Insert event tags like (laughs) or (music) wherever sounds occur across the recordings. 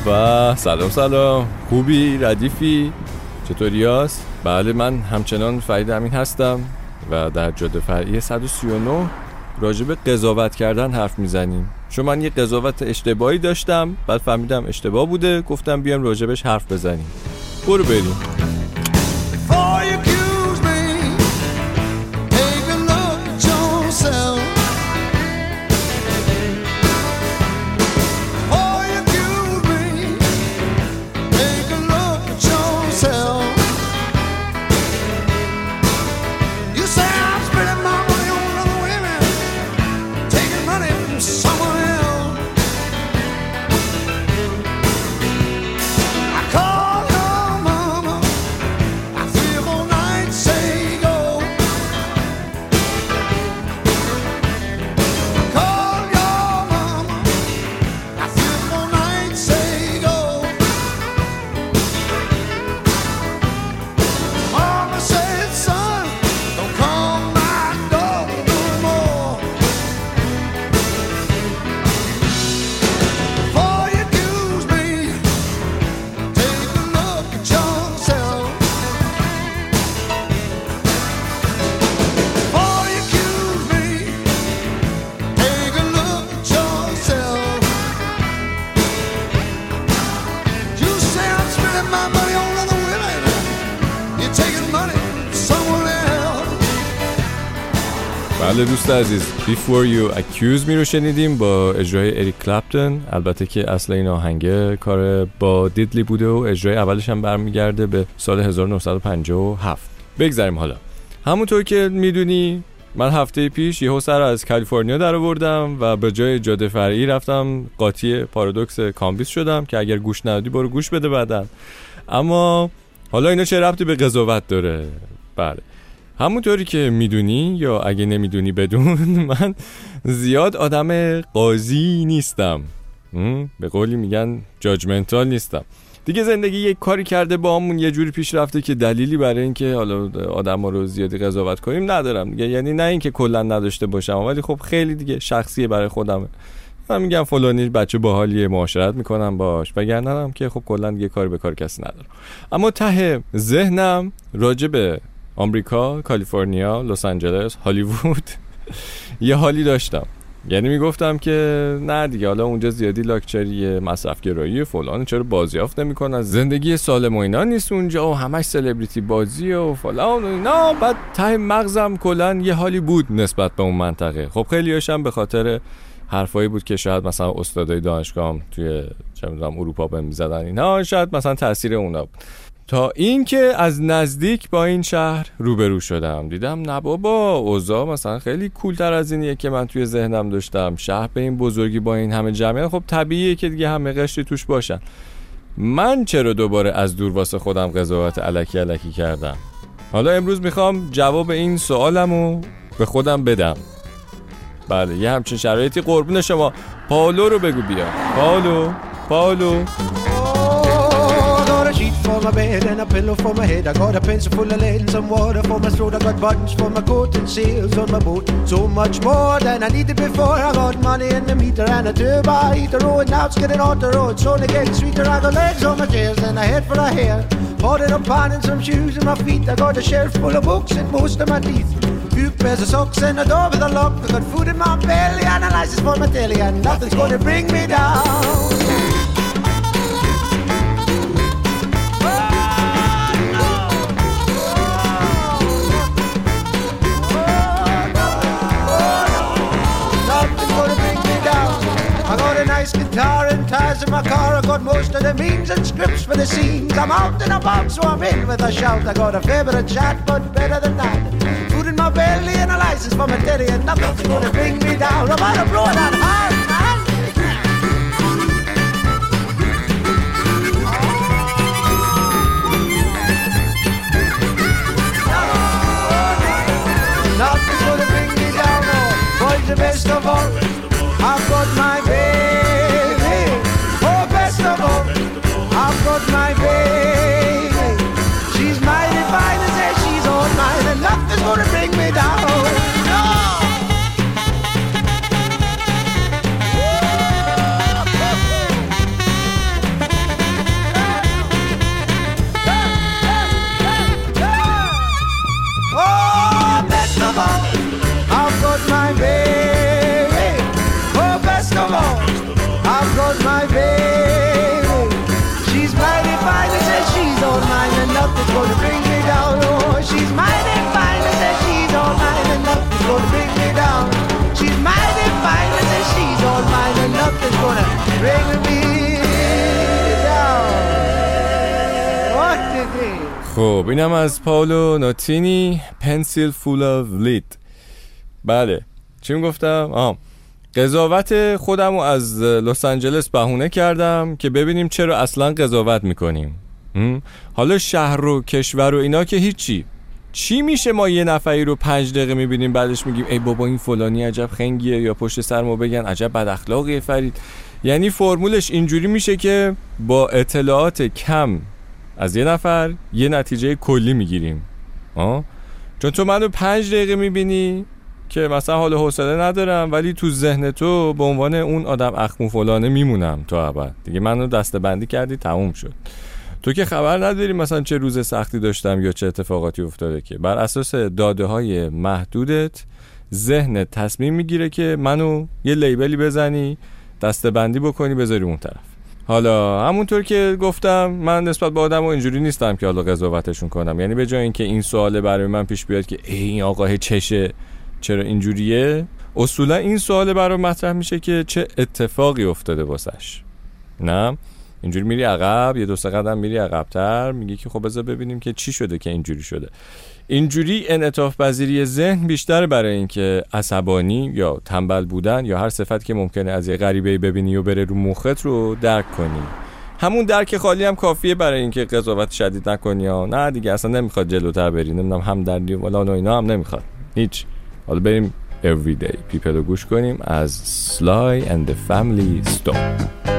به. سلام سلام. خوبی؟ ردیفی؟ چطوری هست؟ بله من همچنان فرید امین هستم و در جاده فرعی 139 راجب قضاوت کردن حرف می‌زنیم. چون من یه قضاوت اشتباهی داشتم بعد فهمیدم اشتباه بوده گفتم بیام راجبش حرف بزنیم. برو بریم. Sometimes. بله دوست عزیز. Before You Accuse Me رو شنیدیم با اجرای اریک کلپتون البته که اصل این آهنگه کار بو دیدلی بوده و اجرای اولش هم برمیگرده به سال 1957 بگذاریم حالا. همونطور که می‌دونی من هفته پیش یهو سر از کالیفرنیا در آوردم و به جای جاده فرعی رفتم قاطی پارادوکس کامبیس شدم که اگر گوش ندادی برو گوش بده بعدم اما حالا اینا چه ربطی به قضاوت داره؟ بله. همونطوری که می‌دونی یا اگه نمی‌دونی بدون (laughs) من زیاد آدم قاضی نیستم؟ به قولی میگن جاجمنتال نیستم. دیگه زندگی یک کاری کرده با همون یه جوری پیش رفته که دلیلی برای اینکه حالا آدم رو زیادی قضاوت کنیم ندارم دیگه. یعنی نه اینکه کلا نداشته باشم ولی خب خیلی دیگه شخصیه برای خودمه. من میگم فلانی بچه باحالیه معاشرت می‌کنم باش. وگرنه هم که خب کلا دیگه کاری به کار کسی ندارم. اما ته ذهنم راجع به آمریکا، کالیفرنیا، لس آنجلس، هالیوود. (laughs) یه حالی داشتم. یعنی می‌گفتم که نه دیگه حالا اونجا زیادی لاکچری مصرف گرایی فلان چرا بازیافت نمی‌کنن؟ زندگی سالم و اینا نیست اونجا و همش سلبریتی بازی و فلان و اینا. بعد ته مغزم کلا یه حالی بود نسبت به اون منطقه. خب خیلی هاشم به خاطر حرفایی بود که شاید مثلا استادای دانشگاه توی چه اروپا بهم می‌زدن اینا شاید مثلا تاثیر اونا بود. تا اینکه از نزدیک با این شهر روبرو شدم. دیدم نه بابا اوضاع مثلا خیلی کولتر از اینیه که من توی ذهنم داشتم. شهر به این بزرگی با این همه جمعیت خب طبیعیه که دیگه همه قشری توش باشن. من چرا دوباره از دور واسه خودم قضاوت علکی علکی کردم؟ حالا امروز می‌خوام جواب این سوالمو به خودم بدم. بله یه همچین شرایطی. قربون شما. پالو رو بگو بیا. پالو پالو sheet for my bed and a pillow for my head. I got a pencil full of lead and some water for my throat. I got buttons for my coat and sails on my boat. So much more than I needed before. I got money in the meter and a turbo heater. Oh, and now it's getting on the road. It's only getting sweeter. I got legs on my chairs and a head for a hair. It up pan and some shoes in my feet. I got a shelf full of books and most of my teeth. Few pairs of socks and a door with a lock. I got food in my belly and a license for my telly. And nothing's gonna bring me down. Guitar and ties in my car. I got most of the means and scripts for the scenes. I'm out and about, so I'm in with a shout. I got a fair bit chat, but better than that. Food in my belly and a license for my daddy, and nothing's gonna bring me down. I'm out of blow that hard, man. Nothing's gonna bring me down. The best of all, nothing's gonna bring me? خب اینم از پاولو نوتینی پنسیل فول آف لید بله چی می‌گفتم؟ آه قضاوت خودم رو از لس آنجلس بهونه کردم که ببینیم چرا اصلا قضاوت می‌کنیم. حالا شهر و کشور و اینا که هیچی. چی میشه ما یه نفری رو پنج دقیقه می‌بینیم بعدش میگیم ای بابا این فلانی عجب خنگیه یا پشت سر ما بگن عجب بد اخلاقیه فرید. یعنی فرمولش اینجوری میشه که با اطلاعات کم از یه نفر یه نتیجه کلی می‌گیریم. آه چون تو منو پنج دقیقه می‌بینی که مثلا حال حوصله ندارم ولی تو ذهن تو به عنوان اون آدم اخمو فلانه میمونم تا ابد. دیگه منو دسته بندی کردی تموم شد. تو که خبر نداری مثلا چه روز سختی داشتم یا چه اتفاقاتی افتاده که. بر اساس داده های محدودت ذهن تصمیم می‌گیره که منو یه لیبلی بزنی دسته بندی بکنی بذاری اون طرف. حالا همونطور که گفتم من نسبت به آدم و اینجوری نیستم که حالا قضاوتشون کنم. یعنی به جای اینکه این سوال برای من پیش بیاد که ای این آقاه چشه چرا اینجوریه؟ اصولا این سوال برای مطرح میشه که چه اتفاقی افتاده واسش. نه؟ اینجوری میری عقب یه دو سه قدم میری عقبتر میگی که خب بذار ببینیم که چی شده که اینجوری شده. اینجوری انعطاف پذیری ذهن بیشتر برای اینکه عصبانی یا تنبل بودن یا هر صفت که ممکنه از یه غریبه ببینی و بره رو مخت رو درک کنی. همون درک خالی هم کافیه برای اینکه قضاوت شدید نکنی یا نه دیگه اصلا نمی‌خواد جلوتر بری نمی‌دونم هم دردی ولا اینا هم نمی‌خواد. هیچ. حالا بریم Everyday. People رو گوش کنیم از Sly and the Family Stone.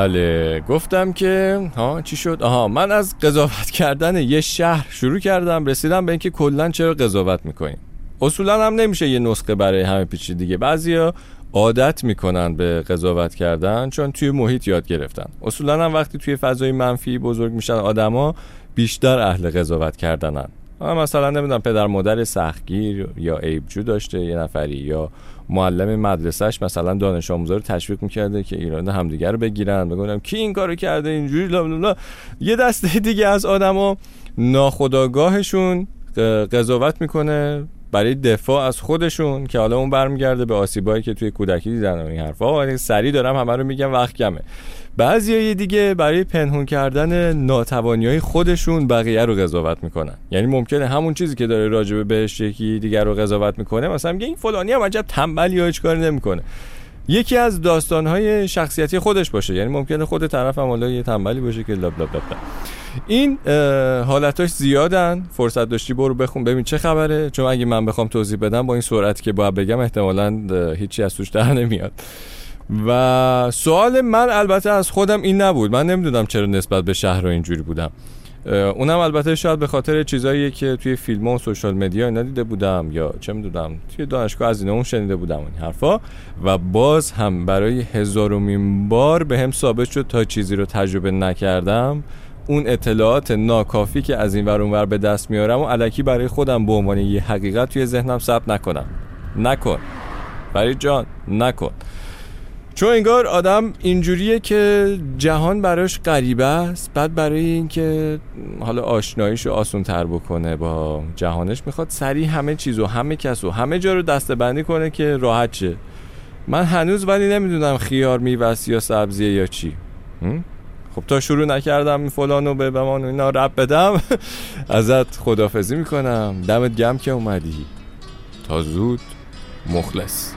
بله گفتم که ها چی شد؟ آها من از قضاوت کردن یه شهر شروع کردم رسیدم به اینکه کلا چرا قضاوت می‌کنیم. اصولا هم نمیشه یه نسخه برای همه پیچیدگی دیگه بعضیا عادت می‌کنن به قضاوت کردن چون توی محیط یاد گرفتن. اصولا هم وقتی توی فضای منفی بزرگ میشن آدما بیشتر اهل قضاوت کردنن. مثلا نمی‌دونم پدر مادر سختگیر یا عیبجو داشته یه نفری یا معلم مدرسهش مثلا دانش آموزا رو تشویق می‌کرده که ایران همدیگه رو بگیرن بگم کی این کارو کرده اینجوری لا. یه دسته دیگه از آدما ناخداگاهشون قضاوت می‌کنه برای دفاع از خودشون که حالا اون برمیگرده به آسیبایی که توی کودکی دیدن و این حرفا. ولی سری دارم همه رو میگم وقت کمه. بعضی دیگه برای پنهون کردن ناتوانی خودشون بقیه رو قضاوت می‌کنن. یعنی ممکنه همون چیزی که داره راجبه بهش یکی دیگر رو قضاوت می‌کنه مثلا میگه این فلانی هم عجب تنبلی یا هیچ کاری نمی‌کنه. یکی از داستانهای شخصیتی خودش باشه. یعنی ممکنه خود طرف هم حالا یه تنبلی باشه که لب لب لب. این حالتاش زیادن. فرصت داشتی برو بخون. ببین چه خبره. چون اگه من بخوام توضیح بدم با این سرعتی که باید بگم احتمالا هیچی از توش در نمیاد. و سوال من البته از خودم این نبود. من نمی‌دونم چرا نسبت به شهر اینجوری بودم. اونم البته شاید به خاطر چیزایی که توی فیلم و سوشال مدیا ندیده بودم یا چه می‌دونم توی دانشگاه از این اون شنیده بودم این حرفا. و باز هم برای هزارمین بار به هم ثابت شد تا چیزی رو تجربه نکردم. اون اطلاعات ناکافی که از این ور اونور به دست میارم و علکی برای خودم به عنوان یه حقیقت توی ذهنم ثبت نکنم. نکن. برای جان نکن. چون انگار آدم اینجوریه که جهان براش غریبه است. بعد برای اینکه حالا آشناییش رو آسون تر بکنه با جهانش می‌خواد سریع همه چیز و همه کس و همه جا رو دسته بندی کنه که راحت شه. من هنوز ولی نمی‌دونم خیار میوست یا سبزیه یا چی؟ خب تا شروع نکردم فلانو به بمان و اینا رب بدم (laughs) ازت خدافزی می‌کنم. دمت گم که اومدی. تا زود مخلص.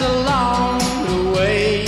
Along the way.